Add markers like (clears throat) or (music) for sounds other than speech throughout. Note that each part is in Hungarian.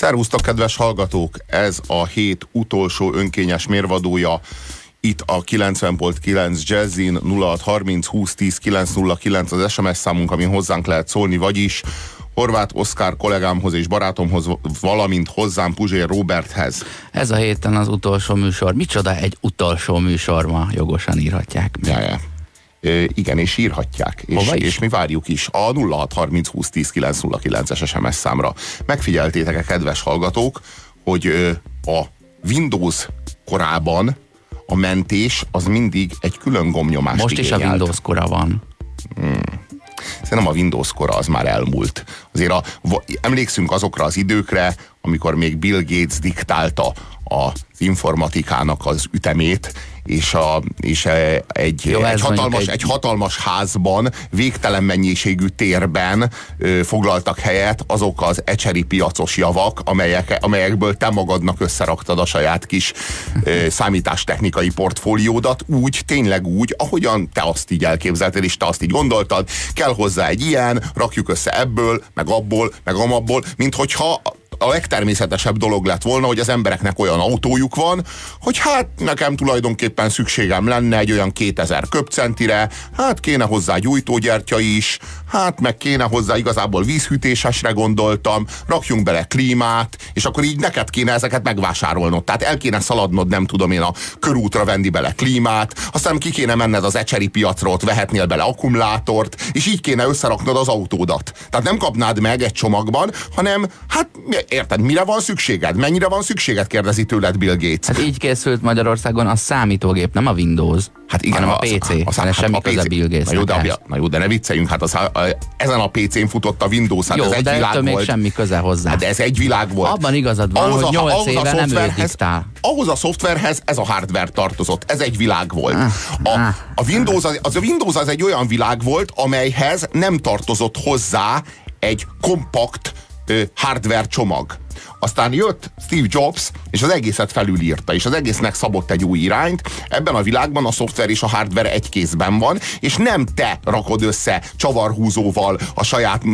Szervusztok, kedves hallgatók! Ez a hét utolsó önkényes mérvadója itt a 90.9 Jazzin 0630 2010 909 az SMS számunk, amin hozzánk lehet szólni, vagyis Horváth Oszkár kollégámhoz és barátomhoz, valamint hozzám Puzsér Roberthez. Ez a héten az utolsó műsor. Micsoda egy utolsó műsor ma, jogosan írhatják. Ja, ja. Igen, és írhatják. És, és mi várjuk is a 0630 2010 909-es SMS számra. Megfigyeltétek-e, kedves hallgatók, hogy a Windows korában a mentés az mindig egy külön gomnyomást Most igényelt. is a Windows kora van. Hmm. Szerintem a Windows kora az már elmúlt. Azért a, emlékszünk azokra az időkre, amikor még Bill Gates diktálta az informatikának az ütemét, és, a, és e, egy, Jó, egy, hatalmas, egy... egy hatalmas házban, végtelen mennyiségű térben ö, foglaltak helyet azok az ecseri piacos javak, amelyek, amelyekből te magadnak összeraktad a saját kis ö, (laughs) számítástechnikai portfóliódat, úgy, tényleg úgy, ahogyan te azt így elképzelted, és te azt így gondoltad, kell hozzá egy ilyen, rakjuk össze ebből, meg abból, meg amabból, mint hogyha a legtermészetesebb dolog lett volna, hogy az embereknek olyan autójuk van, hogy hát nekem tulajdonképpen szükségem lenne egy olyan 2000 köpcentire, hát kéne hozzá gyújtógyertya is, hát meg kéne hozzá igazából vízhűtésesre gondoltam, rakjunk bele klímát, és akkor így neked kéne ezeket megvásárolnod. Tehát el kéne szaladnod, nem tudom én, a körútra venni bele klímát, aztán ki kéne menned az ecseri piacra, ott vehetnél bele akkumulátort, és így kéne összeraknod az autódat. Tehát nem kapnád meg egy csomagban, hanem hát érted, mire van szükséged? Mennyire van szükséged, kérdezi tőled Bill Gates. Hát így készült Magyarországon a számítógép, nem a Windows. Hát igen, hanem a, a PC. A, a, a, hát semmi a PC. Bill Gates. Na jó, de, na jó, de ne vicceljünk, hát az, a, a, ezen a PC-n futott a Windows, hát jó, ez egy de világ még semmi köze hozzá. Hát de ez egy világ volt. Abban igazad van, ahhoz hogy 8 ahhoz éve nem ő diktál. Ahhoz a szoftverhez ez a hardware tartozott, ez egy világ volt. Ah, a, ah, a, Windows, az, az a Windows az egy olyan világ volt, amelyhez nem tartozott hozzá egy kompakt hardware csomag. Aztán jött Steve Jobs, és az egészet felülírta, és az egésznek szabott egy új irányt. Ebben a világban a szoftver és a hardware egy kézben van, és nem te rakod össze csavarhúzóval a saját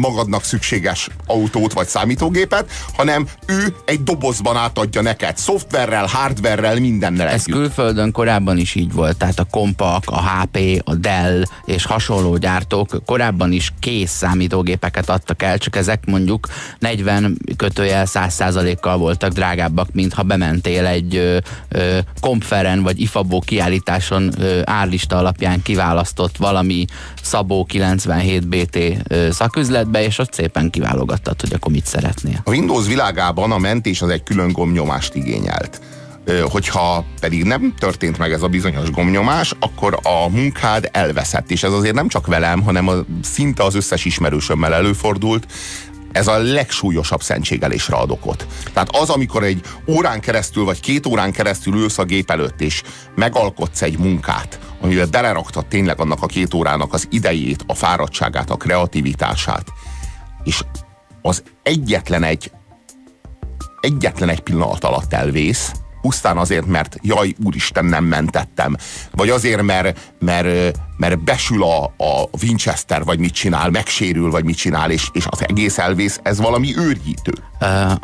magadnak szükséges autót vagy számítógépet, hanem ő egy dobozban átadja neked, szoftverrel, hardverrel, mindennel Ez együtt. külföldön korábban is így volt, tehát a Compaq, a HP, a Dell és hasonló gyártók korábban is kész számítógépeket adtak el, csak ezek mondjuk 40 kötőjel 100%-kal voltak drágábbak, mint ha bementél egy ö, ö, Kompferen vagy Ifabó kiállításon ö, árlista alapján kiválasztott valami Szabó 97 BT ö, szaküzletbe, és ott szépen kiválogattad, hogy akkor mit szeretnél. A Windows világában a mentés az egy külön gomnyomást igényelt hogyha pedig nem történt meg ez a bizonyos gomnyomás, akkor a munkád elveszett. És ez azért nem csak velem, hanem a, szinte az összes ismerősömmel előfordult ez a legsúlyosabb szentségelésre ad okot. Tehát az, amikor egy órán keresztül, vagy két órán keresztül ülsz a gép előtt, és megalkotsz egy munkát, amivel beleraktad tényleg annak a két órának az idejét, a fáradtságát, a kreativitását, és az egyetlen egy egyetlen egy pillanat alatt elvész, pusztán azért, mert jaj, úristen, nem mentettem. Vagy azért, mert, mert, mert besül a, a Winchester, vagy mit csinál, megsérül, vagy mit csinál, és, és az egész elvész, ez valami őrjítő.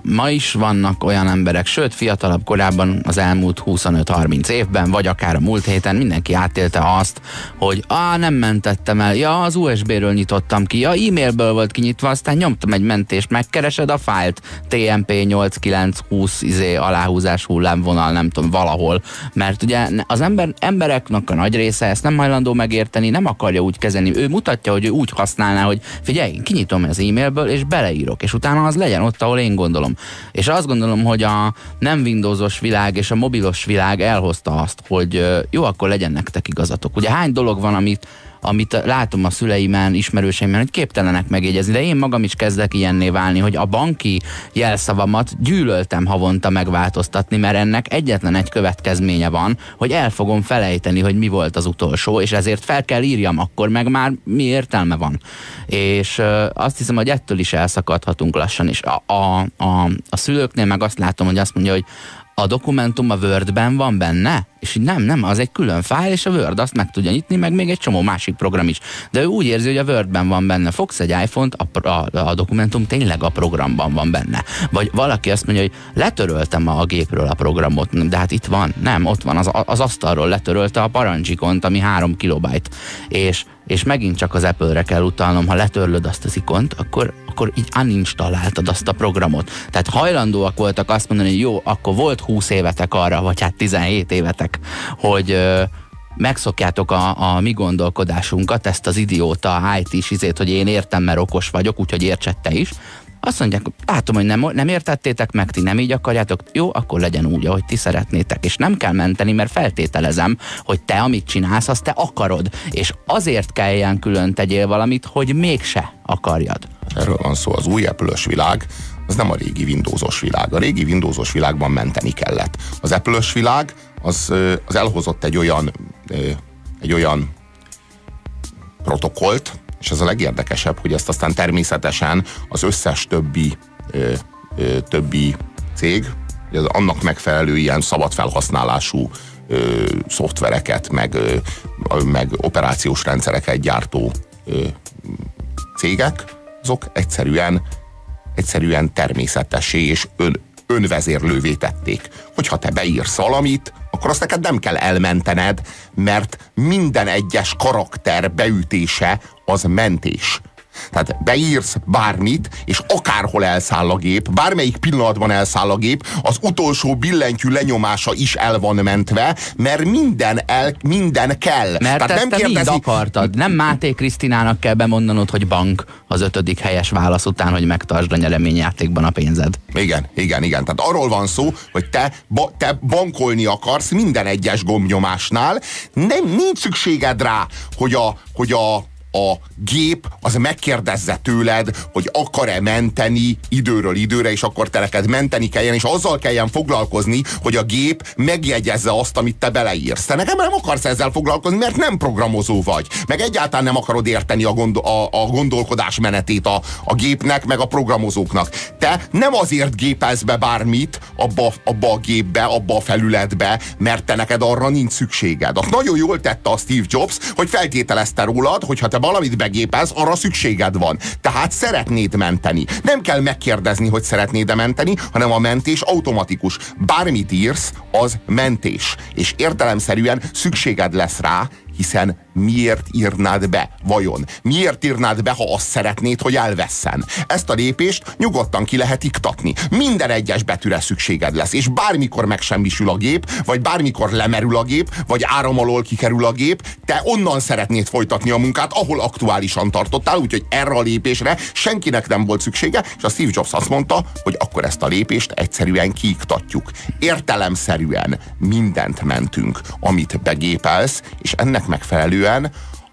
Ma is vannak olyan emberek, sőt fiatalabb korábban az elmúlt 25-30 évben, vagy akár a múlt héten mindenki átélte azt, hogy á, nem mentettem el, ja, az USB-ről nyitottam ki, ja, e-mailből volt kinyitva, aztán nyomtam egy mentést, megkeresed a fájlt, TMP 8920 izé, aláhúzás hullámvonal, nem tudom, valahol, mert ugye az ember, embereknek a nagy része ezt nem hajlandó megérteni, nem akarja úgy kezelni, ő mutatja, hogy ő úgy használná, hogy figyelj, kinyitom az e-mailből, és beleírok, és utána az legyen ott, ahol én gondolom. És azt gondolom, hogy a nem Windowsos világ és a mobilos világ elhozta azt, hogy jó, akkor legyen nektek igazatok. Ugye hány dolog van, amit amit látom a szüleimen, ismerőseimen, hogy képtelenek megjegyezni, de én magam is kezdek ilyenné válni, hogy a banki jelszavamat gyűlöltem havonta megváltoztatni, mert ennek egyetlen egy következménye van, hogy el fogom felejteni, hogy mi volt az utolsó, és ezért fel kell írjam, akkor meg már mi értelme van. És azt hiszem, hogy ettől is elszakadhatunk lassan, és a, a, a, a szülőknél meg azt látom, hogy azt mondja, hogy a dokumentum a Wordben van benne? És nem, nem, az egy külön fájl, és a Word azt meg tudja nyitni, meg még egy csomó másik program is. De ő úgy érzi, hogy a Wordben van benne. Fogsz egy iPhone-t, a, a, a dokumentum tényleg a programban van benne. Vagy valaki azt mondja, hogy letöröltem a gépről a programot, de hát itt van. Nem, ott van, az, az asztalról letörölte a parancsikont, ami 3 kilobajt. És és megint csak az Apple-re kell utalnom, ha letörlöd azt az ikont, akkor, akkor így uninstalláltad azt a programot. Tehát hajlandóak voltak azt mondani, hogy jó, akkor volt 20 évetek arra, vagy hát 17 évetek, hogy ö, megszokjátok a, a mi gondolkodásunkat, ezt az idióta IT-s izét, hogy én értem, mert okos vagyok, úgyhogy értsette is, azt mondják, látom, hogy nem, nem értettétek meg, ti nem így akarjátok, jó, akkor legyen úgy, ahogy ti szeretnétek. És nem kell menteni, mert feltételezem, hogy te, amit csinálsz, azt te akarod. És azért kell ilyen külön tegyél valamit, hogy mégse akarjad. Erről van szó, az új apple világ, az nem a régi Windowsos világ. A régi Windowsos világban menteni kellett. Az apple világ az, az elhozott egy olyan, egy olyan protokolt, és ez a legérdekesebb, hogy ezt aztán természetesen az összes többi, ö, ö, többi cég, az annak megfelelő ilyen szabad felhasználású ö, szoftvereket, meg, ö, meg operációs rendszereket gyártó ö, cégek, azok egyszerűen, egyszerűen természetesé és ön, önvezérlővé tették. Hogyha te beírsz valamit, akkor azt neked nem kell elmentened, mert minden egyes karakter beütése az mentés. Tehát beírsz bármit, és akárhol elszáll a gép, bármelyik pillanatban elszáll a gép, az utolsó billentyű lenyomása is el van mentve, mert minden, el, minden kell. Mert Tehát ezt nem te kérdezi... mind akartad. Nem Máté Krisztinának kell bemondanod, hogy bank az ötödik helyes válasz után, hogy megtartsd a nyereményjátékban a pénzed. Igen, igen, igen. Tehát arról van szó, hogy te, ba, te bankolni akarsz minden egyes gombnyomásnál. Nem, nincs szükséged rá, hogy a, hogy a a gép az megkérdezze tőled, hogy akar-e menteni időről időre, és akkor te neked menteni kelljen, és azzal kelljen foglalkozni, hogy a gép megjegyezze azt, amit te beleírsz. Te nekem nem akarsz ezzel foglalkozni, mert nem programozó vagy. Meg egyáltalán nem akarod érteni a, gondol, a, a gondolkodás menetét a, a gépnek, meg a programozóknak. Te nem azért gépelsz be bármit abba, abba a gépbe, abba a felületbe, mert te neked arra nincs szükséged. Azt nagyon jól tette a Steve Jobs, hogy feltételezte rólad, hogy ha te valamit begépelsz, arra szükséged van. Tehát szeretnéd menteni. Nem kell megkérdezni, hogy szeretnéd-e menteni, hanem a mentés automatikus. Bármit írsz, az mentés. És értelemszerűen szükséged lesz rá, hiszen miért írnád be? Vajon? Miért írnád be, ha azt szeretnéd, hogy elvesszen? Ezt a lépést nyugodtan ki lehet iktatni. Minden egyes betűre szükséged lesz, és bármikor megsemmisül a gép, vagy bármikor lemerül a gép, vagy áram alól kikerül a gép, te onnan szeretnéd folytatni a munkát, ahol aktuálisan tartottál, úgyhogy erre a lépésre senkinek nem volt szüksége, és a Steve Jobs azt mondta, hogy akkor ezt a lépést egyszerűen kiiktatjuk. Értelemszerűen mindent mentünk, amit begépelsz, és ennek megfelelően egyszerűen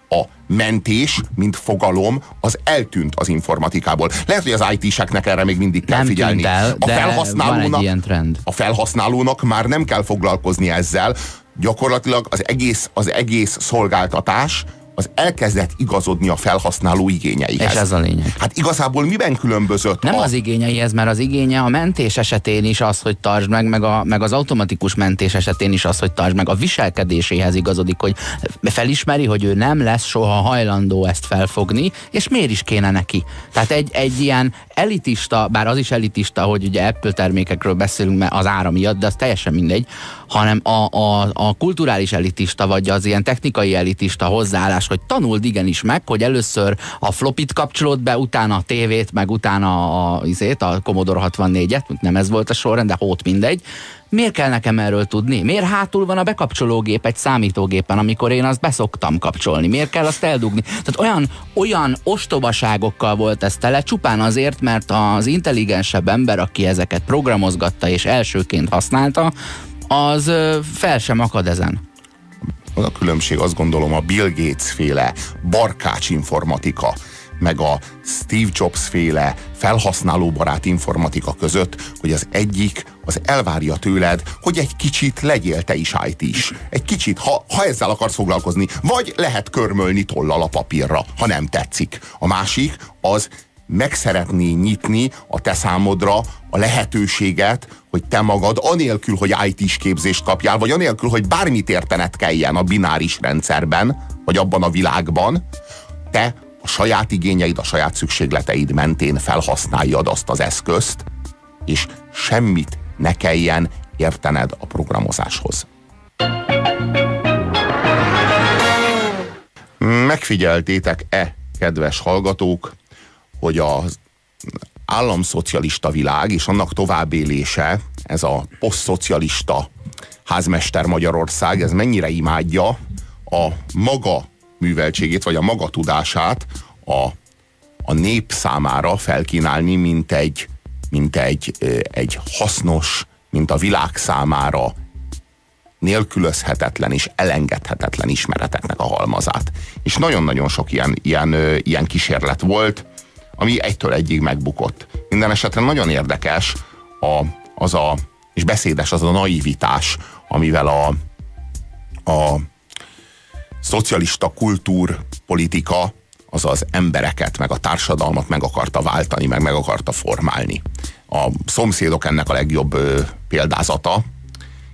a mentés, mint fogalom, az eltűnt az informatikából. Lehet, hogy az IT-seknek erre még mindig kell nem figyelni. El, a, felhasználónak, ilyen trend. a felhasználónak már nem kell foglalkozni ezzel, gyakorlatilag az egész, az egész szolgáltatás az elkezdett igazodni a felhasználó igényeihez. És ez a lényeg. Hát igazából miben különbözött? Nem a... az igényeihez, mert az igénye a mentés esetén is az, hogy tartsd meg, meg, a, meg az automatikus mentés esetén is az, hogy tartsd meg. A viselkedéséhez igazodik, hogy felismeri, hogy ő nem lesz soha hajlandó ezt felfogni, és miért is kéne neki. Tehát egy, egy ilyen elitista, bár az is elitista, hogy ugye Apple termékekről beszélünk, mert az ára miatt, de az teljesen mindegy, hanem a, a, a kulturális elitista, vagy az ilyen technikai elitista hozzáállás, hogy tanuld igenis meg, hogy először a flopit kapcsolod be, utána a tévét, meg utána a, izét, a Commodore 64-et, nem ez volt a sorrend, de hót mindegy, Miért kell nekem erről tudni? Miért hátul van a bekapcsológép egy számítógépen, amikor én azt beszoktam kapcsolni? Miért kell azt eldugni? Tehát olyan, olyan ostobaságokkal volt ez tele, csupán azért, mert az intelligensebb ember, aki ezeket programozgatta és elsőként használta, az fel sem akad ezen. Az a különbség azt gondolom a Bill Gates féle barkács informatika, meg a Steve Jobs féle felhasználóbarát informatika között, hogy az egyik az elvárja tőled, hogy egy kicsit legyél te is IT is. Egy kicsit, ha, ha ezzel akarsz foglalkozni. Vagy lehet körmölni tollal a papírra, ha nem tetszik. A másik az meg szeretné nyitni a te számodra a lehetőséget, hogy te magad, anélkül, hogy IT-s képzést kapjál, vagy anélkül, hogy bármit értened kelljen a bináris rendszerben, vagy abban a világban, te a saját igényeid, a saját szükségleteid mentén felhasználjad azt az eszközt, és semmit ne kelljen értened a programozáshoz. Megfigyeltétek-e, kedves hallgatók, hogy az államszocialista világ és annak továbbélése, ez a posztszocialista házmester Magyarország, ez mennyire imádja a maga műveltségét, vagy a maga tudását a, a nép számára felkínálni, mint egy, mint egy, egy hasznos, mint a világ számára nélkülözhetetlen és elengedhetetlen ismereteknek a halmazát. És nagyon-nagyon sok ilyen, ilyen, ilyen kísérlet volt, ami egytől egyig megbukott. Minden esetre nagyon érdekes a, az a, és beszédes az a naivitás, amivel a, a szocialista kultúrpolitika az az embereket, meg a társadalmat meg akarta váltani, meg meg akarta formálni. A szomszédok ennek a legjobb ö, példázata,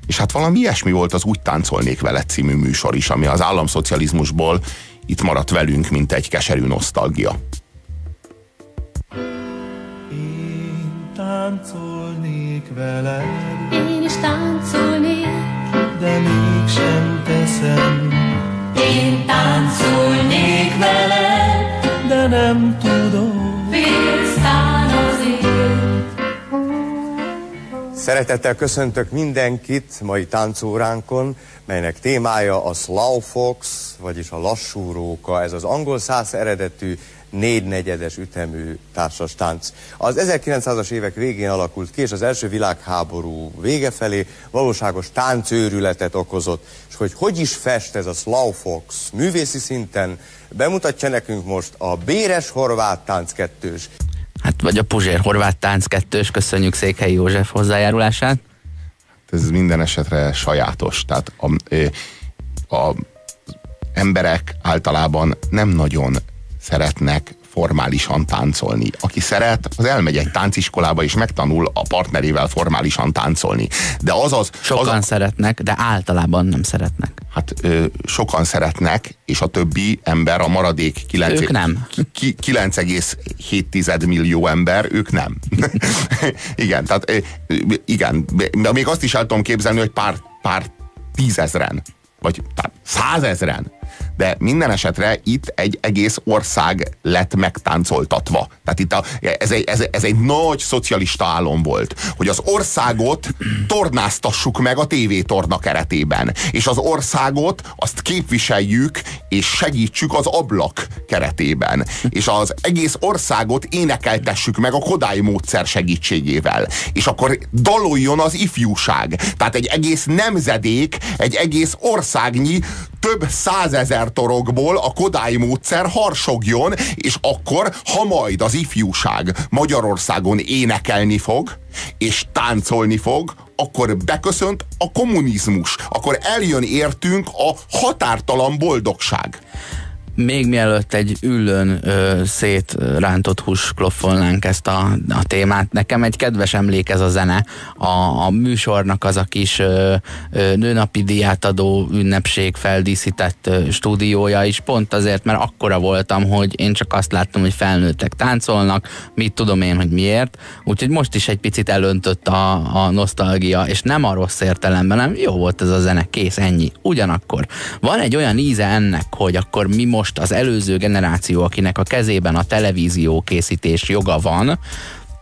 és hát valami ilyesmi volt az Úgy táncolnék vele című műsor is, ami az államszocializmusból itt maradt velünk, mint egy keserű nosztalgia. Én táncolnék veled, Én is táncolnék, de mégsem teszem, én táncolnék veled, de nem tudom. félsz azért. Szeretettel köszöntök mindenkit mai táncóránkon, melynek témája a Slow Fox, vagyis a lassú róka. Ez az angol száz eredetű négynegyedes ütemű társas tánc. Az 1900-as évek végén alakult ki, és az első világháború vége felé valóságos táncőrületet okozott. És hogy hogy is fest ez a Slow Fox művészi szinten, bemutatja nekünk most a Béres Horvát tánckettős. Hát vagy a Puzsér Horvát tánc kettős, köszönjük Székhelyi József hozzájárulását. Ez minden esetre sajátos. Tehát a, a emberek általában nem nagyon szeretnek formálisan táncolni. Aki szeret, az elmegy egy tánciskolába és megtanul a partnerével formálisan táncolni. De az az... Sokan az, szeretnek, de általában nem szeretnek. Hát ö, sokan szeretnek, és a többi ember, a maradék 9, Ők nem. ki- 9,7 millió ember, ők nem. (laughs) igen, tehát ö, igen, de még azt is el tudom képzelni, hogy pár, pár tízezren, vagy pár százezren, de minden esetre itt egy egész ország lett megtáncoltatva. Tehát itt a, ez, egy, ez, ez egy nagy szocialista álom volt, hogy az országot tornáztassuk meg a tévétorna keretében. És az országot azt képviseljük és segítsük az ablak keretében. És az egész országot énekeltessük meg a Kodály módszer segítségével. És akkor daloljon az ifjúság. Tehát egy egész nemzedék, egy egész országnyi több százezer torokból a Kodály módszer harsogjon, és akkor, ha majd az ifjúság Magyarországon énekelni fog, és táncolni fog, akkor beköszönt a kommunizmus, akkor eljön értünk a határtalan boldogság. Még mielőtt egy ülön ö, szétrántott hús kloffolnánk ezt a, a témát, nekem egy kedves emlék ez a zene. A, a műsornak az a kis ö, ö, nőnapi díját adó ünnepség feldíszített ö, stúdiója is, pont azért, mert akkora voltam, hogy én csak azt láttam, hogy felnőttek táncolnak, mit tudom én, hogy miért. Úgyhogy most is egy picit elöntött a, a nosztalgia, és nem a rossz értelemben, nem jó volt ez a zene, kész, ennyi. Ugyanakkor van egy olyan íze ennek, hogy akkor mi most az előző generáció, akinek a kezében a televízió készítés joga van,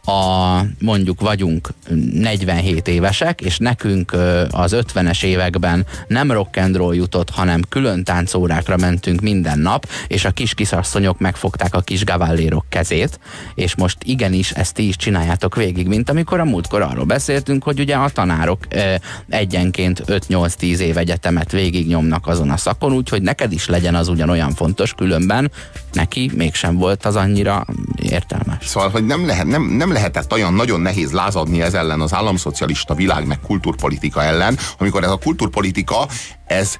a, mondjuk vagyunk 47 évesek, és nekünk az 50-es években nem rock and roll jutott, hanem külön táncórákra mentünk minden nap, és a kis kisasszonyok megfogták a kis gavallérok kezét, és most igenis ezt ti is csináljátok végig, mint amikor a múltkor arról beszéltünk, hogy ugye a tanárok egyenként 5-8-10 év egyetemet végig nyomnak azon a szakon, úgyhogy neked is legyen az ugyanolyan fontos, különben neki mégsem volt az annyira értelmes. Szóval, hogy nem, lehet, nem, nem lehetett olyan nagyon nehéz lázadni ez ellen az államszocialista világ meg kultúrpolitika ellen, amikor ez a kultúrpolitika, ez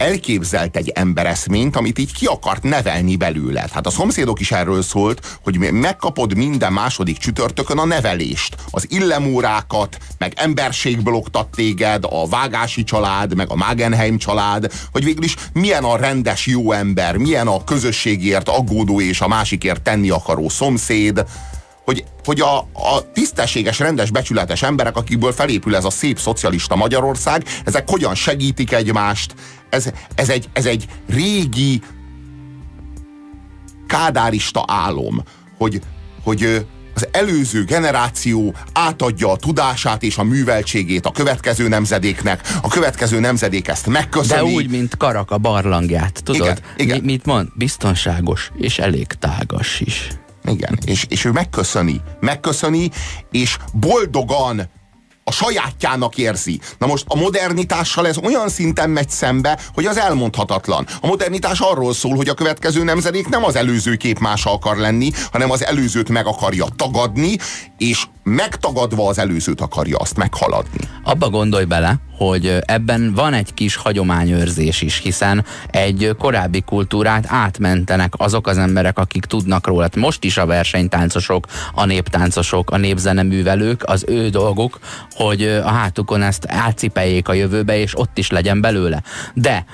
elképzelt egy embereszményt, amit így ki akart nevelni belőle. Hát a szomszédok is erről szólt, hogy megkapod minden második csütörtökön a nevelést. Az illemórákat, meg emberségből oktat téged, a Vágási család, meg a Magenheim család, hogy végül is milyen a rendes jó ember, milyen a közösségért aggódó és a másikért tenni akaró szomszéd, hogy, hogy a, a tisztességes, rendes, becsületes emberek, akikből felépül ez a szép szocialista Magyarország, ezek hogyan segítik egymást. Ez, ez, egy, ez egy régi kádárista álom, hogy, hogy az előző generáció átadja a tudását és a műveltségét a következő nemzedéknek, a következő nemzedék ezt megköszöni. De úgy, mint Karak a barlangját, tudod? Igen, igen. Mi, mit mond? Biztonságos és elég tágas is. Igen, és, és ő megköszöni, megköszöni, és boldogan a sajátjának érzi. Na most a modernitással ez olyan szinten megy szembe, hogy az elmondhatatlan. A modernitás arról szól, hogy a következő nemzedék nem az előző képmása akar lenni, hanem az előzőt meg akarja tagadni, és megtagadva az előzőt akarja azt meghaladni. Abba gondolj bele, hogy ebben van egy kis hagyományőrzés is, hiszen egy korábbi kultúrát átmentenek azok az emberek, akik tudnak róla. Hát Most is a versenytáncosok, a néptáncosok, a népzeneművelők, az ő dolguk, hogy a hátukon ezt átcipeljék a jövőbe, és ott is legyen belőle. De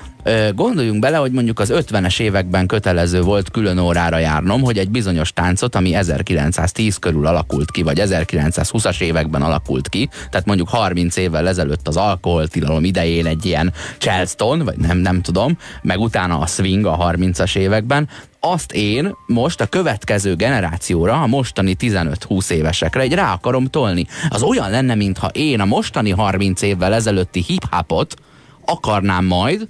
Gondoljunk bele, hogy mondjuk az 50-es években kötelező volt külön órára járnom, hogy egy bizonyos táncot, ami 1910 körül alakult ki, vagy 1920-as években alakult ki, tehát mondjuk 30 évvel ezelőtt az alkoholtilalom idején egy ilyen Charleston, vagy nem, nem tudom, meg utána a swing a 30-as években, azt én most a következő generációra, a mostani 15-20 évesekre egy rá akarom tolni. Az olyan lenne, mintha én a mostani 30 évvel ezelőtti hip-hopot akarnám majd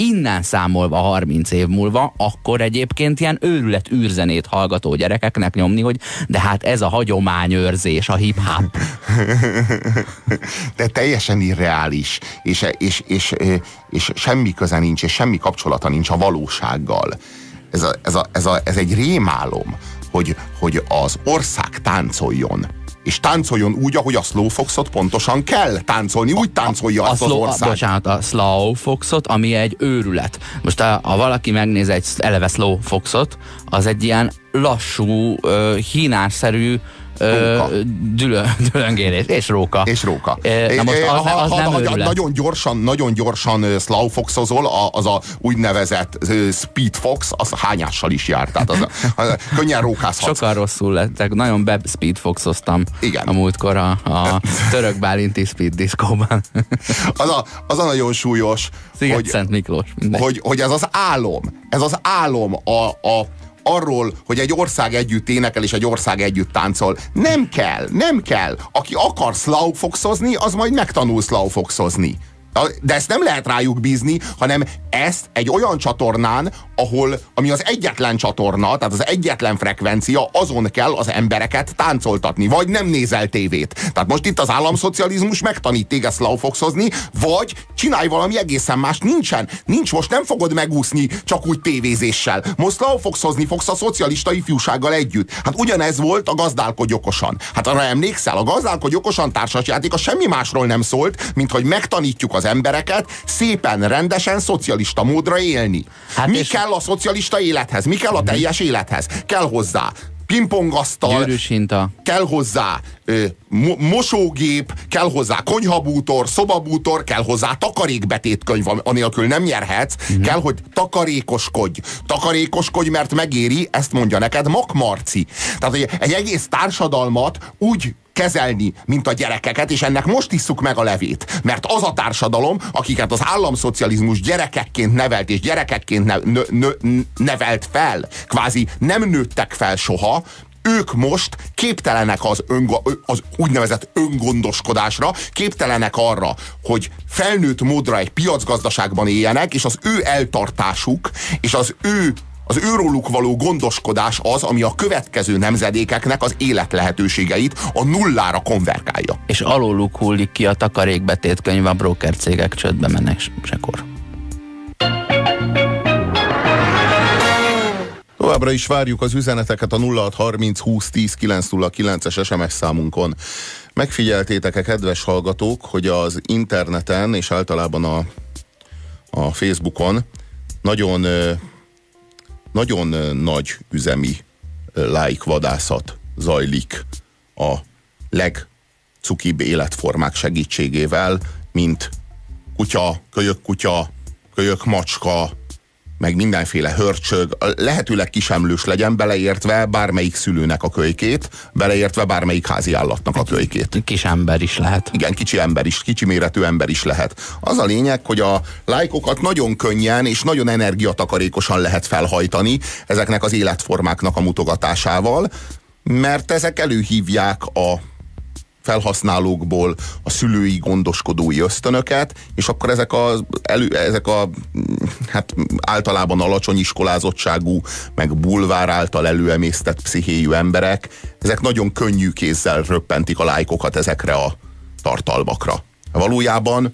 innen számolva 30 év múlva, akkor egyébként ilyen őrület űrzenét hallgató gyerekeknek nyomni, hogy de hát ez a hagyományőrzés, a hip-hop. De teljesen irreális, és, és, és, és semmi köze nincs, és semmi kapcsolata nincs a valósággal. Ez, a, ez, a, ez, a, ez egy rémálom, hogy, hogy az ország táncoljon és táncoljon úgy, ahogy a Slow Foxot pontosan kell táncolni, úgy táncolja a azt az slow, ország. bocsánat, a slow foxot, ami egy őrület. Most ha, ha valaki megnéz egy eleve slow foxot, az egy ilyen lassú, ö, dülö, (laughs) dülöngélés, és róka. És róka. Na most az, ha, ne, az ha, nem ha, nagyon gyorsan, nagyon gyorsan ö, slowfoxozol, a- az a úgynevezett ö, speedfox, az hányással is jár. Tehát az, könnyen rókázhatsz. Sokkal rosszul lettek. Nagyon be speedfoxoztam Igen. a múltkor a, a török bálinti speed diszkóban. Az a, az a nagyon súlyos, Sziget hogy, Szent Miklós. Mindegy. hogy, hogy ez az álom, ez az álom a, a, arról, hogy egy ország együtt énekel és egy ország együtt táncol. Nem kell, nem kell. Aki akar slowfoxozni, az majd megtanul slowfoxozni. De ezt nem lehet rájuk bízni, hanem ezt egy olyan csatornán, ahol, ami az egyetlen csatorna, tehát az egyetlen frekvencia, azon kell az embereket táncoltatni, vagy nem nézel tévét. Tehát most itt az államszocializmus megtanít téged slowfoxozni, vagy csinálj valami egészen más. Nincsen, nincs, most nem fogod megúszni csak úgy tévézéssel. Most slowfoxozni fogsz a szocialista ifjúsággal együtt. Hát ugyanez volt a gazdálkodj okosan. Hát arra emlékszel, a gazdálkodj okosan társasjáték a semmi másról nem szólt, mint hogy megtanítjuk az embereket szépen, rendesen, szocialista módra élni. Hát Mi és- kell a szocialista élethez? Mi kell a teljes élethez? Kell hozzá pingpongasztal, kell hozzá ö, mo- mosógép, kell hozzá konyhabútor, szobabútor, kell hozzá takarékbetétkönyv, anélkül nem nyerhetsz, uh-huh. kell, hogy takarékoskodj. Takarékoskodj, mert megéri, ezt mondja neked Makmarci. Tehát egy, egy egész társadalmat úgy kezelni, mint a gyerekeket, és ennek most isszuk meg a levét. Mert az a társadalom, akiket az államszocializmus gyerekekként nevelt, és gyerekekként ne, nö, nö, nevelt fel, kvázi nem nőttek fel soha, ők most képtelenek az, öngo, az úgynevezett öngondoskodásra, képtelenek arra, hogy felnőtt módra egy piacgazdaságban éljenek, és az ő eltartásuk, és az ő az őróluk való gondoskodás az, ami a következő nemzedékeknek az élet lehetőségeit a nullára konvergálja. És alóluk hullik ki a takarékbetétkönyv a broker cégek csődbe menesekor. Továbbra is várjuk az üzeneteket a 0630 20 10 909-es SMS számunkon. Megfigyeltétek-e, kedves hallgatók, hogy az interneten és általában a a Facebookon nagyon, ö, nagyon nagy üzemi ö, like vadászat zajlik a legcukibb életformák segítségével, mint kutya, kölyök kutya, kölyök macska, meg mindenféle hörcsög, lehetőleg kisemlős legyen, beleértve bármelyik szülőnek a kölykét, beleértve bármelyik házi állatnak a kölykét. Kis ember is lehet. Igen, kicsi ember is, kicsi méretű ember is lehet. Az a lényeg, hogy a lájkokat nagyon könnyen és nagyon energiatakarékosan lehet felhajtani ezeknek az életformáknak a mutogatásával, mert ezek előhívják a felhasználókból a szülői gondoskodói ösztönöket, és akkor ezek a, elő, ezek a hát általában alacsony iskolázottságú, meg bulvár által előemésztett pszichéjű emberek, ezek nagyon könnyű kézzel röppentik a lájkokat ezekre a tartalmakra. Valójában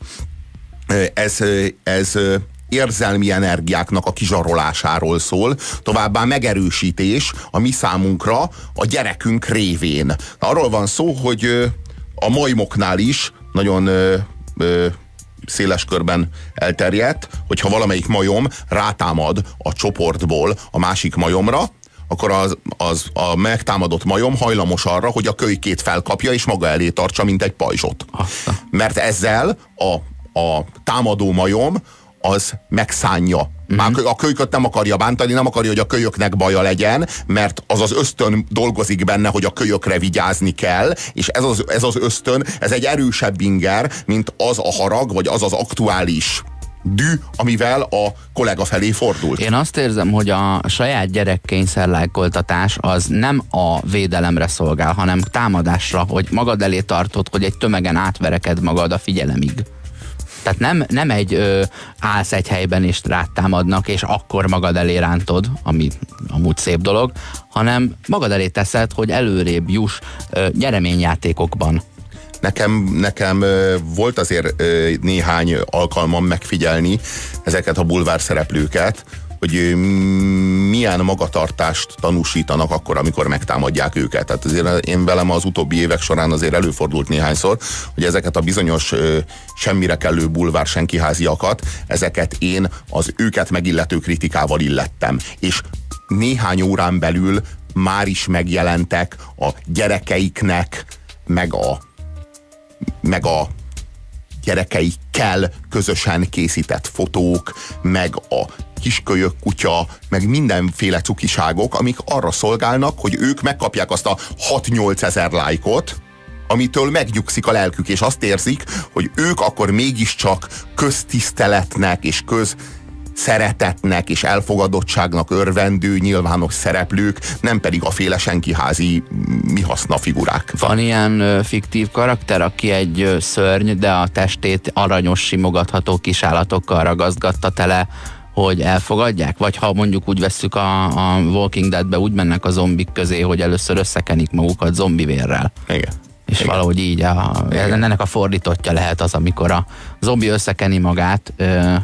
ez, ez érzelmi energiáknak a kizsarolásáról szól, továbbá megerősítés a mi számunkra a gyerekünk révén. Arról van szó, hogy a majmoknál is nagyon ö, ö, széles körben elterjedt, hogyha valamelyik majom rátámad a csoportból a másik majomra, akkor az, az a megtámadott majom hajlamos arra, hogy a kölykét felkapja és maga elé tartsa, mint egy pajzsot. Mert ezzel a, a támadó majom az megszánja. Már a kölyköt nem akarja bántani, nem akarja, hogy a kölyöknek baja legyen, mert az az ösztön dolgozik benne, hogy a kölyökre vigyázni kell, és ez az, ez az ösztön, ez egy erősebb inger, mint az a harag, vagy az az aktuális dű, amivel a kollega felé fordult. Én azt érzem, hogy a saját gyerek kényszerlájkoltatás az nem a védelemre szolgál, hanem támadásra, hogy magad elé tartod, hogy egy tömegen átvereked magad a figyelemig. Tehát nem, nem egy ö, állsz egy helyben és rád támadnak, és akkor magad elé rántod, ami amúgy szép dolog, hanem magad elé teszed, hogy előrébb juss ö, nyereményjátékokban. Nekem, nekem volt azért néhány alkalmam megfigyelni ezeket a bulvár szereplőket, hogy milyen magatartást tanúsítanak akkor, amikor megtámadják őket. Tehát azért én velem az utóbbi évek során azért előfordult néhányszor, hogy ezeket a bizonyos semmire kellő bulvár senkiháziakat, ezeket én az őket megillető kritikával illettem. És néhány órán belül már is megjelentek a gyerekeiknek, meg a meg a gyerekeikkel közösen készített fotók, meg a kiskölyök kutya, meg mindenféle cukiságok, amik arra szolgálnak, hogy ők megkapják azt a 6-8 ezer lájkot, amitől megnyugszik a lelkük, és azt érzik, hogy ők akkor mégiscsak köztiszteletnek és köz szeretetnek és elfogadottságnak örvendő nyilvános szereplők, nem pedig a féle senkiházi mi haszna figurák. Van ilyen fiktív karakter, aki egy szörny, de a testét aranyos, simogatható kisállatokkal ragaszgatta tele, hogy elfogadják? Vagy ha mondjuk úgy vesszük a, a Walking Deadbe, úgy mennek a zombik közé, hogy először összekenik magukat zombivérrel. Igen. És Igen. valahogy így a, ennek a fordítottja lehet az, amikor a zombi összekeni magát ö,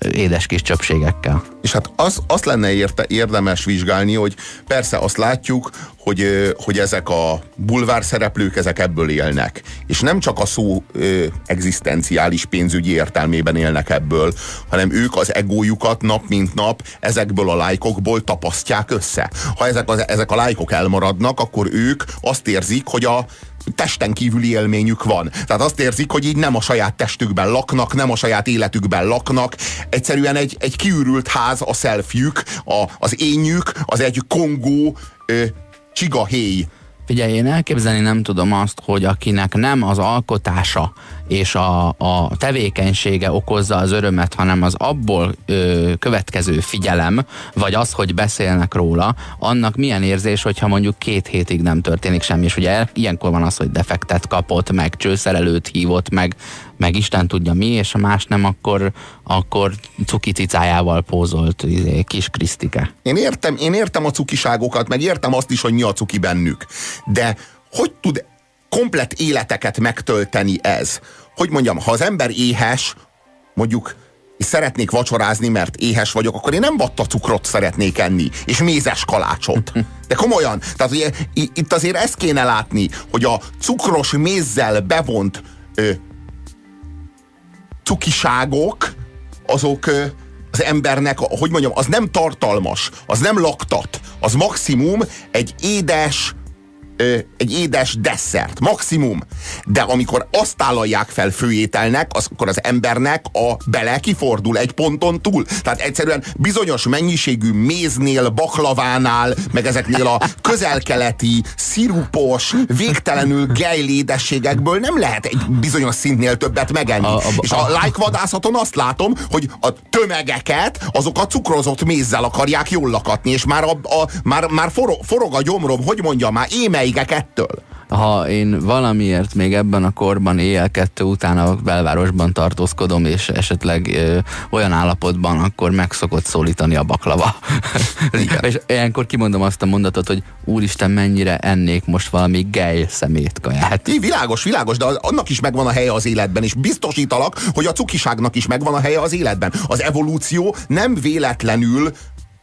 édes kis csöpségekkel. És hát az, azt lenne érte, érdemes vizsgálni, hogy persze azt látjuk, hogy, hogy ezek a bulvár szereplők, ezek ebből élnek. És nem csak a szó ö, egzisztenciális pénzügyi értelmében élnek ebből, hanem ők az egójukat nap mint nap ezekből a lájkokból tapasztják össze. Ha ezek, az, ezek a lájkok elmaradnak, akkor ők azt érzik, hogy a testen kívüli élményük van. Tehát azt érzik, hogy így nem a saját testükben laknak, nem a saját életükben laknak. Egyszerűen egy, egy kiürült ház a szelfjük, a, az énjük, az egy kongó ö, csigahéj. Figyelj, én elképzelni nem tudom azt, hogy akinek nem az alkotása és a, a tevékenysége okozza az örömet, hanem az abból ö, következő figyelem, vagy az, hogy beszélnek róla, annak milyen érzés, hogyha mondjuk két hétig nem történik semmi, és ugye ilyenkor van az, hogy defektet kapott, meg csőszerelőt hívott, meg, meg Isten tudja mi, és a más nem, akkor, akkor cuki cicájával pózolt izé, kis Krisztike. Én értem, én értem a cukiságokat, meg értem azt is, hogy mi a cuki bennük. De hogy tud komplet életeket megtölteni ez? Hogy mondjam, ha az ember éhes, mondjuk és szeretnék vacsorázni, mert éhes vagyok, akkor én nem vatta cukrot szeretnék enni, és mézes kalácsot. De komolyan, tehát ugye, itt azért ezt kéne látni, hogy a cukros mézzel bevont ö, cukiságok, azok ö, az embernek, hogy mondjam, az nem tartalmas, az nem laktat, az maximum egy édes, ö, egy édes desszert, maximum. De amikor azt állalják fel főételnek, az, akkor az embernek a bele kifordul egy ponton túl. Tehát egyszerűen bizonyos mennyiségű méznél, baklavánál, meg ezeknél a közelkeleti, szirupos, végtelenül gejlédességekből nem lehet egy bizonyos szintnél többet megenni. A- a- És a like vadászaton azt látom, hogy a tömegeket azok a cukrozott mézzel akarják jól lakatni, és már, a, a, már, már forog, forog a gyomrom, hogy mondjam, már émeigek ettől. Ha én valamiért még ebben a korban éjjel kettő után a belvárosban tartózkodom, és esetleg ö, olyan állapotban, akkor meg szokott szólítani a baklava. (laughs) és ilyenkor kimondom azt a mondatot, hogy úristen, mennyire ennék most valami gej szemét kaját. Így világos, világos, de annak is megvan a helye az életben, és biztosítalak, hogy a cukiságnak is megvan a helye az életben. Az evolúció nem véletlenül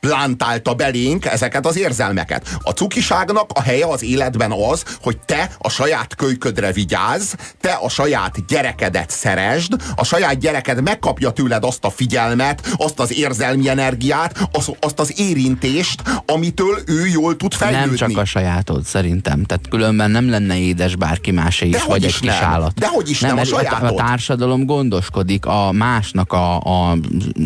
plántálta belénk ezeket az érzelmeket. A cukiságnak a helye az életben az, hogy te a saját kölyködre vigyázz, te a saját gyerekedet szeresd, a saját gyereked megkapja tőled azt a figyelmet, azt az érzelmi energiát, azt, azt az érintést, amitől ő jól tud fejlődni. Nem csak a sajátod, szerintem. Tehát különben nem lenne édes bárki másé is, Dehogy vagy is egy kis nem. állat. Dehogy is nem, a ez- a, sajátod. a társadalom gondoskodik a másnak a, a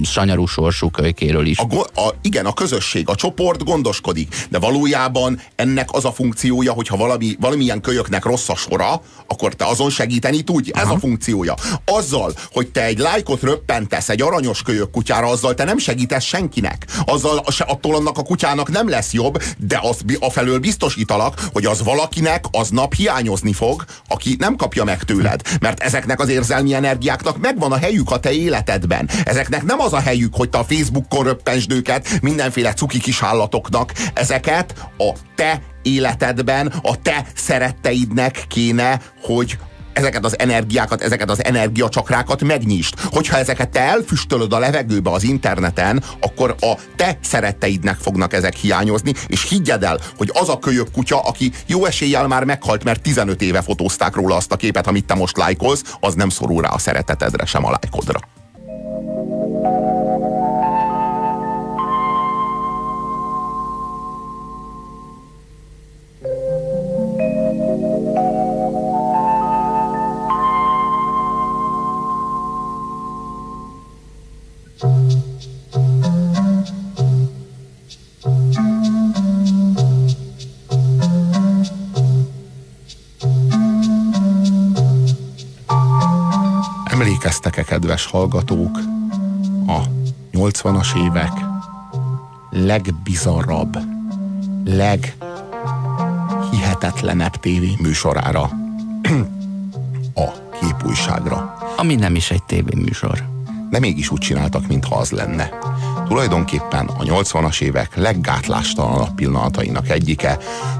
sanyarú sorsú kölykéről is. A, a, igen, a közösség, a csoport gondoskodik, de valójában ennek az a funkciója, hogyha valami, valamilyen kölyöknek rossz a sora, akkor te azon segíteni tudj. Ez a funkciója. Azzal, hogy te egy lájkot röppentesz egy aranyos kölyök kutyára, azzal te nem segítesz senkinek. Azzal se, attól annak a kutyának nem lesz jobb, de az bi- afelől biztosítalak, hogy az valakinek aznap hiányozni fog, aki nem kapja meg tőled. Mert ezeknek az érzelmi energiáknak megvan a helyük a te életedben. Ezeknek nem az a helyük, hogy te a Facebookon röppensd őket mindenféle cuki kis állatoknak. Ezeket a te életedben, a te szeretteidnek kéne, hogy ezeket az energiákat, ezeket az energiacsakrákat megnyisd. Hogyha ezeket te elfüstölöd a levegőbe az interneten, akkor a te szeretteidnek fognak ezek hiányozni, és higgyed el, hogy az a kölyök kutya, aki jó eséllyel már meghalt, mert 15 éve fotózták róla azt a képet, amit te most lájkolsz, az nem szorul rá a szeretetedre, sem a lájkodra. Emlékeztek-e, kedves hallgatók, a 80-as évek legbizarrabb, leghihetetlenebb tévéműsorára, (clears throat) a képújságra. Ami nem is egy tévéműsor. de mégis úgy csináltak, mintha az lenne. Tulajdonképpen a 80-as évek leggátlástalanabb pillanatainak egyike,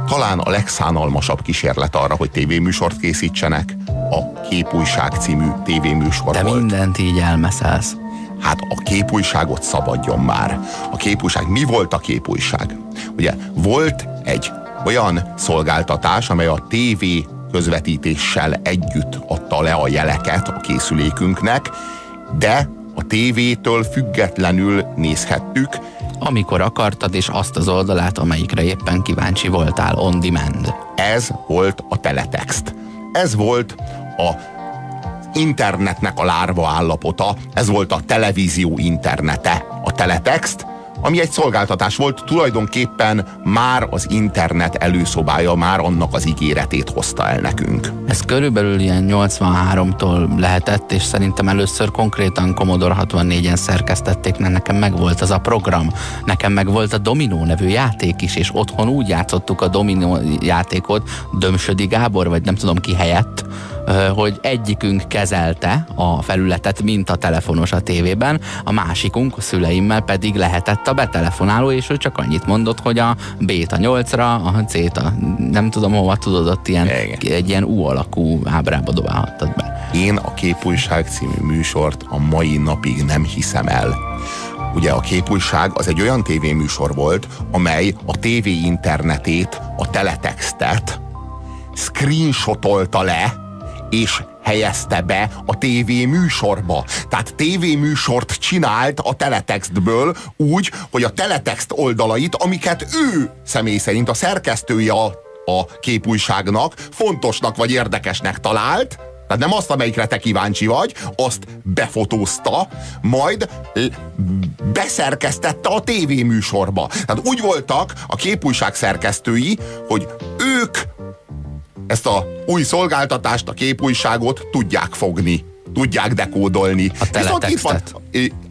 talán a legszánalmasabb kísérlet arra, hogy tévéműsort készítsenek, a Képújság című tévéműsor De volt. mindent így elmeszelsz. Hát a képújságot szabadjon már. A képújság, mi volt a képújság? Ugye volt egy olyan szolgáltatás, amely a TV közvetítéssel együtt adta le a jeleket a készülékünknek, de a tévétől függetlenül nézhettük, Amikor akartad, és azt az oldalát, amelyikre éppen kíváncsi voltál, on demand. ez volt a teletext. Ez volt a internetnek a lárva állapota, ez volt a televízió internete, a teletext, ami egy szolgáltatás volt, tulajdonképpen már az internet előszobája, már annak az ígéretét hozta el nekünk. Ez körülbelül ilyen 83-tól lehetett, és szerintem először konkrétan Commodore 64-en szerkesztették, mert nekem meg volt az a program. Nekem meg volt a Dominó nevű játék is, és otthon úgy játszottuk a Dominó játékot, Dömsödi Gábor, vagy nem tudom ki helyett, hogy egyikünk kezelte a felületet, mint a telefonos a tévében, a másikunk, a szüleimmel pedig lehetett a betelefonáló, és ő csak annyit mondott, hogy a B-t a 8-ra, a C-t a nem tudom hova tudod, ott ilyen, Igen. egy ilyen U alakú ábrába dobálhattad be. Én a Képújság című műsort a mai napig nem hiszem el. Ugye a Képújság az egy olyan tévéműsor volt, amely a tévé internetét, a teletextet screenshotolta le, és helyezte be a TV műsorba. Tehát TV műsort csinált a teletextből úgy, hogy a teletext oldalait, amiket ő személy szerint a szerkesztője a, a képújságnak fontosnak vagy érdekesnek talált, tehát nem azt, amelyikre te kíváncsi vagy, azt befotózta, majd beszerkesztette a tévéműsorba. Tehát úgy voltak a képújság szerkesztői, hogy ők ezt a új szolgáltatást, a képújságot tudják fogni tudják dekódolni. A teletextet.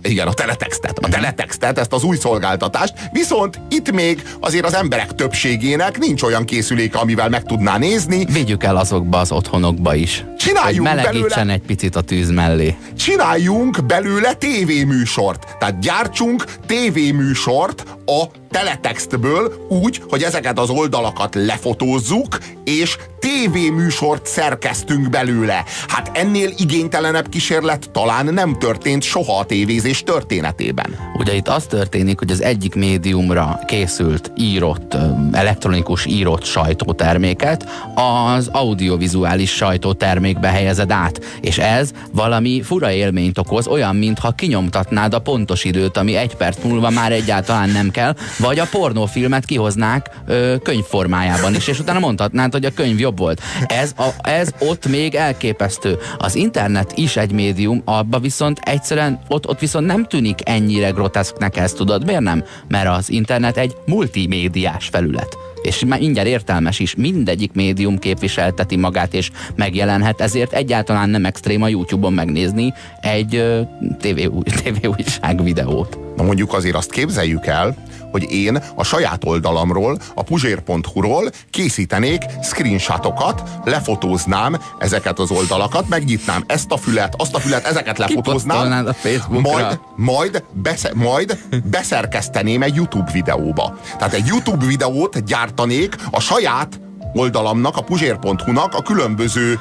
Igen, a teletextet. A teletextet, ezt az új szolgáltatást. Viszont itt még azért az emberek többségének nincs olyan készüléke, amivel meg tudná nézni. Vigyük el azokba az otthonokba is. Csináljunk hogy melegítsen belőle- egy picit a tűz mellé. Csináljunk belőle tévéműsort. Tehát gyártsunk tévéműsort a teletextből úgy, hogy ezeket az oldalakat lefotózzuk, és tévéműsort szerkesztünk belőle. Hát ennél igénytelenebb kísérlet talán nem történt soha a tévézés történetében. Ugye itt az történik, hogy az egyik médiumra készült írott, elektronikus írott sajtóterméket az audiovizuális sajtótermékbe helyezed át. És ez valami fura élményt okoz, olyan, mintha kinyomtatnád a pontos időt, ami egy perc múlva már egyáltalán nem kell, vagy a pornófilmet kihoznák ö, könyvformájában is, és utána mondhatnád, hogy a könyv jobb volt. Ez, a, ez ott még elképesztő. Az internet is egy médium, abba viszont egyszerűen, ott, ott viszont nem tűnik ennyire groteszknek ez, tudod, miért nem? Mert az internet egy multimédiás felület. És már ingyen értelmes is, mindegyik médium képviselteti magát és megjelenhet, ezért egyáltalán nem extrém a YouTube-on megnézni egy ö, TV, (laughs) TV újság videót. Na mondjuk azért azt képzeljük el, hogy én a saját oldalamról, a puzsér.hu-ról készítenék screenshotokat, lefotóznám ezeket az oldalakat, megnyitnám ezt a fület, azt a fület, ezeket lefotóznám, a majd, majd, besze, majd beszerkeszteném egy YouTube videóba. Tehát egy YouTube videót gyártanék a saját oldalamnak, a puzsér.hu-nak a különböző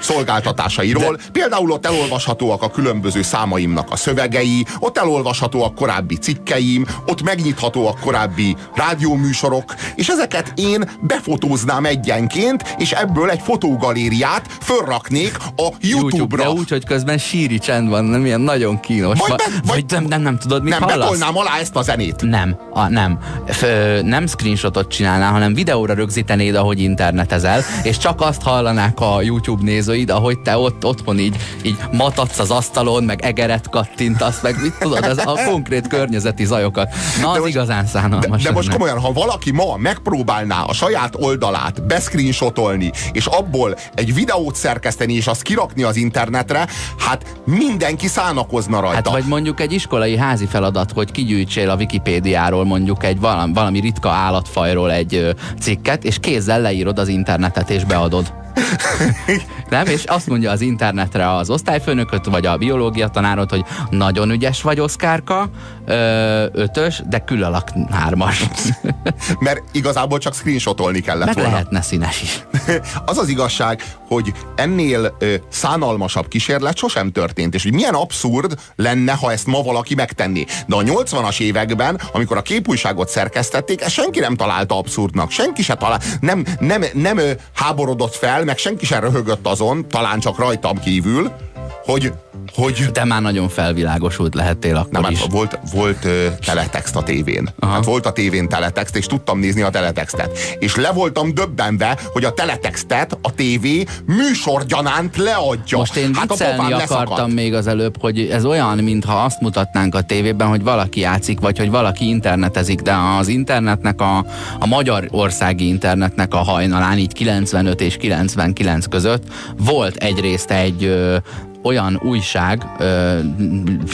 szolgáltatásairól. De... Például ott elolvashatóak a különböző számaimnak a szövegei, ott elolvashatóak korábbi cikkeim, ott megnyithatóak korábbi rádióműsorok, és ezeket én befotóznám egyenként, és ebből egy fotógalériát fölraknék a YouTube-ra. de úgy, hogy közben síri csend van, nem ilyen nagyon kínos. Vagy Va- be- vagy- vagy nem, nem, nem tudod, mit Nem, hallasz? betolnám alá ezt a zenét. Nem, a, nem. F, ö, nem screenshotot csinálnál, hanem videóra rögzítenéd, ahogy internetezel, és csak azt hallanák a YouTube nézőid, ahogy te ott otthon így, így matadsz az asztalon, meg egeret kattintasz, meg mit tudod, ez a konkrét környezeti zajokat. Na, az most- igazán De, szánalmas. de most lenne. komolyan, ha valaki ma megpróbálná a saját oldalát beszcreenshotolni, és abból egy videót szerkeszteni, és azt kirakni az internetre, hát mindenki szánakozna rajta. Hát vagy mondjuk egy iskolai házi feladat, hogy kigyűjtsél a Wikipédiáról mondjuk egy valami, valami ritka állatfajról egy cikket, és kézzel leírod az internetet és beadod. (laughs) Nem? És azt mondja az internetre az osztályfőnököt, vagy a biológia tanárod, hogy nagyon ügyes vagy, Oszkárka, ötös, de külalak hármas. (laughs) Mert igazából csak screenshotolni kellett Meg volna. lehetne színes is. (laughs) Az az igazság, hogy ennél ö, szánalmasabb kísérlet sosem történt, és hogy milyen abszurd lenne, ha ezt ma valaki megtenné. De a 80-as években, amikor a képújságot szerkesztették, ezt senki nem találta abszurdnak. Senki se talál, nem, nem, nem ö, háborodott fel, meg senki sem röhögött azon, talán csak rajtam kívül, hogy, hogy Te már nagyon felvilágosult lehettél akkor nem, is. hát volt, volt ö, teletext a tévén. Aha. Hát volt a tévén teletext, és tudtam nézni a teletextet. És le voltam döbbenve, hogy a teletextet a tévé műsorgyanánt leadja. Most én hát viccelni akartam leszakadt. még az előbb, hogy ez olyan, mintha azt mutatnánk a tévében, hogy valaki játszik, vagy hogy valaki internetezik, de az internetnek, a, a magyar országi internetnek a hajnalán, így 95 és 99 között volt egyrészt egy ö, olyan újság, ö,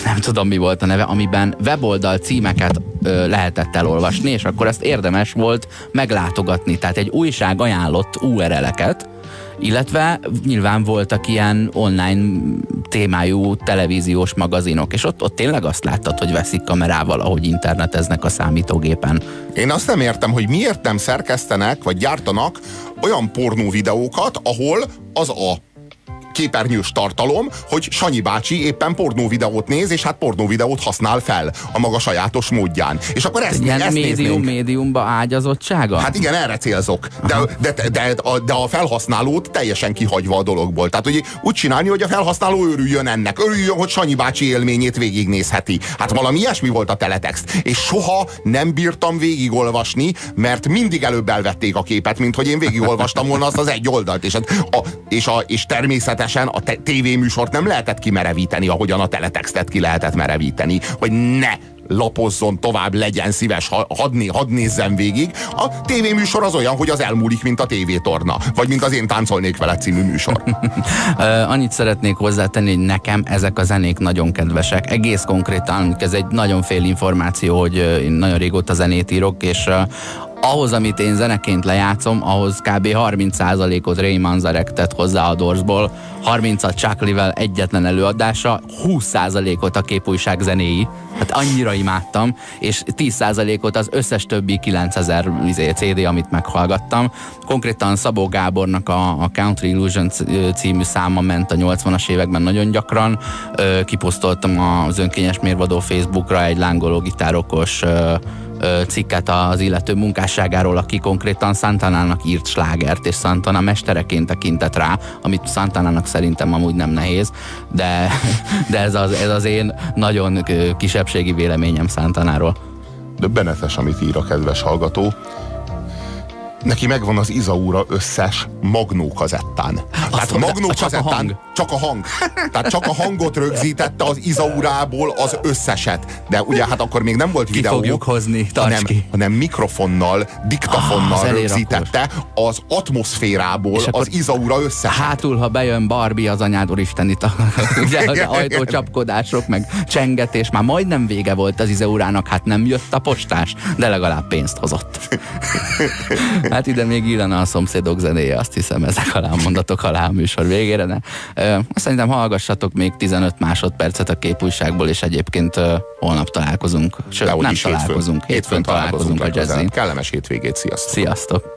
nem tudom mi volt a neve, amiben weboldal címeket ö, lehetett elolvasni, és akkor ezt érdemes volt meglátogatni. Tehát egy újság ajánlott URL-eket, illetve nyilván voltak ilyen online témájú televíziós magazinok, és ott, ott tényleg azt láttad, hogy veszik kamerával, ahogy interneteznek a számítógépen. Én azt nem értem, hogy miért nem szerkesztenek, vagy gyártanak olyan pornó videókat, ahol az a képernyős tartalom, hogy Sanyi bácsi éppen pornóvideót néz, és hát pornóvideót használ fel a maga sajátos módján. És akkor ezt, Ilyen ezt médium, néznénk. médiumba ágyazottsága? Hát igen, erre célzok. De, de, de, de, a, de a felhasználót teljesen kihagyva a dologból. Tehát hogy úgy csinálni, hogy a felhasználó örüljön ennek. Örüljön, hogy Sanyi bácsi élményét végignézheti. Hát valami ilyesmi volt a teletext. És soha nem bírtam végigolvasni, mert mindig előbb elvették a képet, mint hogy én végigolvastam volna azt az egy oldalt. És, a, a, és, a, és természetesen a te, tévéműsort nem lehetett kimerevíteni, ahogyan a teletextet ki lehetett merevíteni. Hogy ne lapozzon tovább, legyen szíves, ha- hadd, né, hadd nézzem végig. A tévéműsor az olyan, hogy az elmúlik, mint a tévétorna. Vagy mint az Én táncolnék vele című műsor. (laughs) Annyit szeretnék hozzátenni, hogy nekem ezek a zenék nagyon kedvesek. Egész konkrétan, ez egy nagyon fél információ, hogy én nagyon régóta zenét írok, és ahhoz, amit én zeneként lejátszom, ahhoz kb. 30%-ot Ray Manzarek tett hozzá a Doorsból, 30-at Chuck Liddell egyetlen előadása, 20%-ot a képújság zenéi, hát annyira imádtam, és 10%-ot az összes többi 9000 izé, CD, amit meghallgattam. Konkrétan Szabó Gábornak a, a Country Illusion című száma ment a 80-as években nagyon gyakran. Kiposztoltam az önkényes mérvadó Facebookra egy lángoló gitárokos cikket az illető munkásságáról, aki konkrétan Santanának írt slágert, és Santana mestereként tekintett rá, amit Santanának szerintem amúgy nem nehéz, de, (laughs) de ez, az, ez az én nagyon kisebbségi véleményem Santanáról. Döbbenetes, amit ír a kedves hallgató. Neki megvan az Izaura összes magnó kazettán. Tehát hogy- magnó csak a hang. csak a hang. Tehát csak a hangot rögzítette az Izaurából az összeset. De ugye hát akkor még nem volt videó. fogjuk hozni, hanem, ki. hanem mikrofonnal, diktafonnal Ah, rögzítette az atmoszférából az Izaura összeset. Hátul, ha bejön Barbie, az anyád úristen itt a, (laughs) ugye, az ajtócsapkodások, meg csengetés, már majdnem vége volt az Izeurának, hát nem jött a postás, de legalább pénzt hozott. (laughs) Hát ide még illene a szomszédok zenéje, azt hiszem ezek alá a mondatok alá a műsor végére, de ö, szerintem hallgassatok még 15 másodpercet a képújságból, és egyébként ö, holnap találkozunk. Sőt, Dehogy nem is hétfőn. találkozunk, hétfőn találkozunk a jazzin. Kellemes hétvégét, sziasztok! Sziasztok!